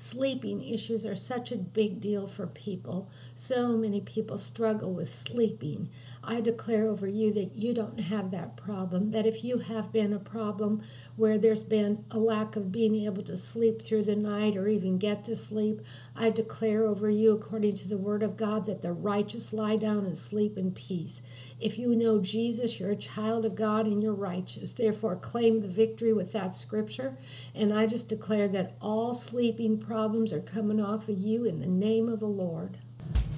Sleeping issues are such a big deal for people. So many people struggle with sleeping. I declare over you that you don't have that problem. That if you have been a problem where there's been a lack of being able to sleep through the night or even get to sleep, I declare over you, according to the word of God, that the righteous lie down and sleep in peace. If you know Jesus, you're a child of God and you're righteous. Therefore, claim the victory with that scripture. And I just declare that all sleeping problems are coming off of you in the name of the Lord.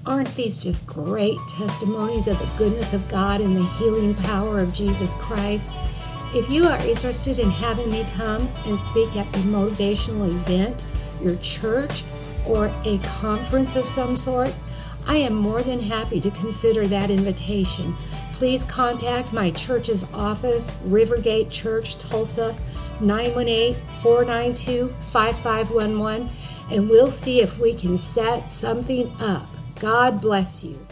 Aren't these just great testimonies of the goodness of God and the healing power of Jesus Christ? If you are interested in having me come and speak at a motivational event, your church, or a conference of some sort, I am more than happy to consider that invitation. Please contact my church's office, Rivergate Church, Tulsa, 918 492 5511, and we'll see if we can set something up. God bless you.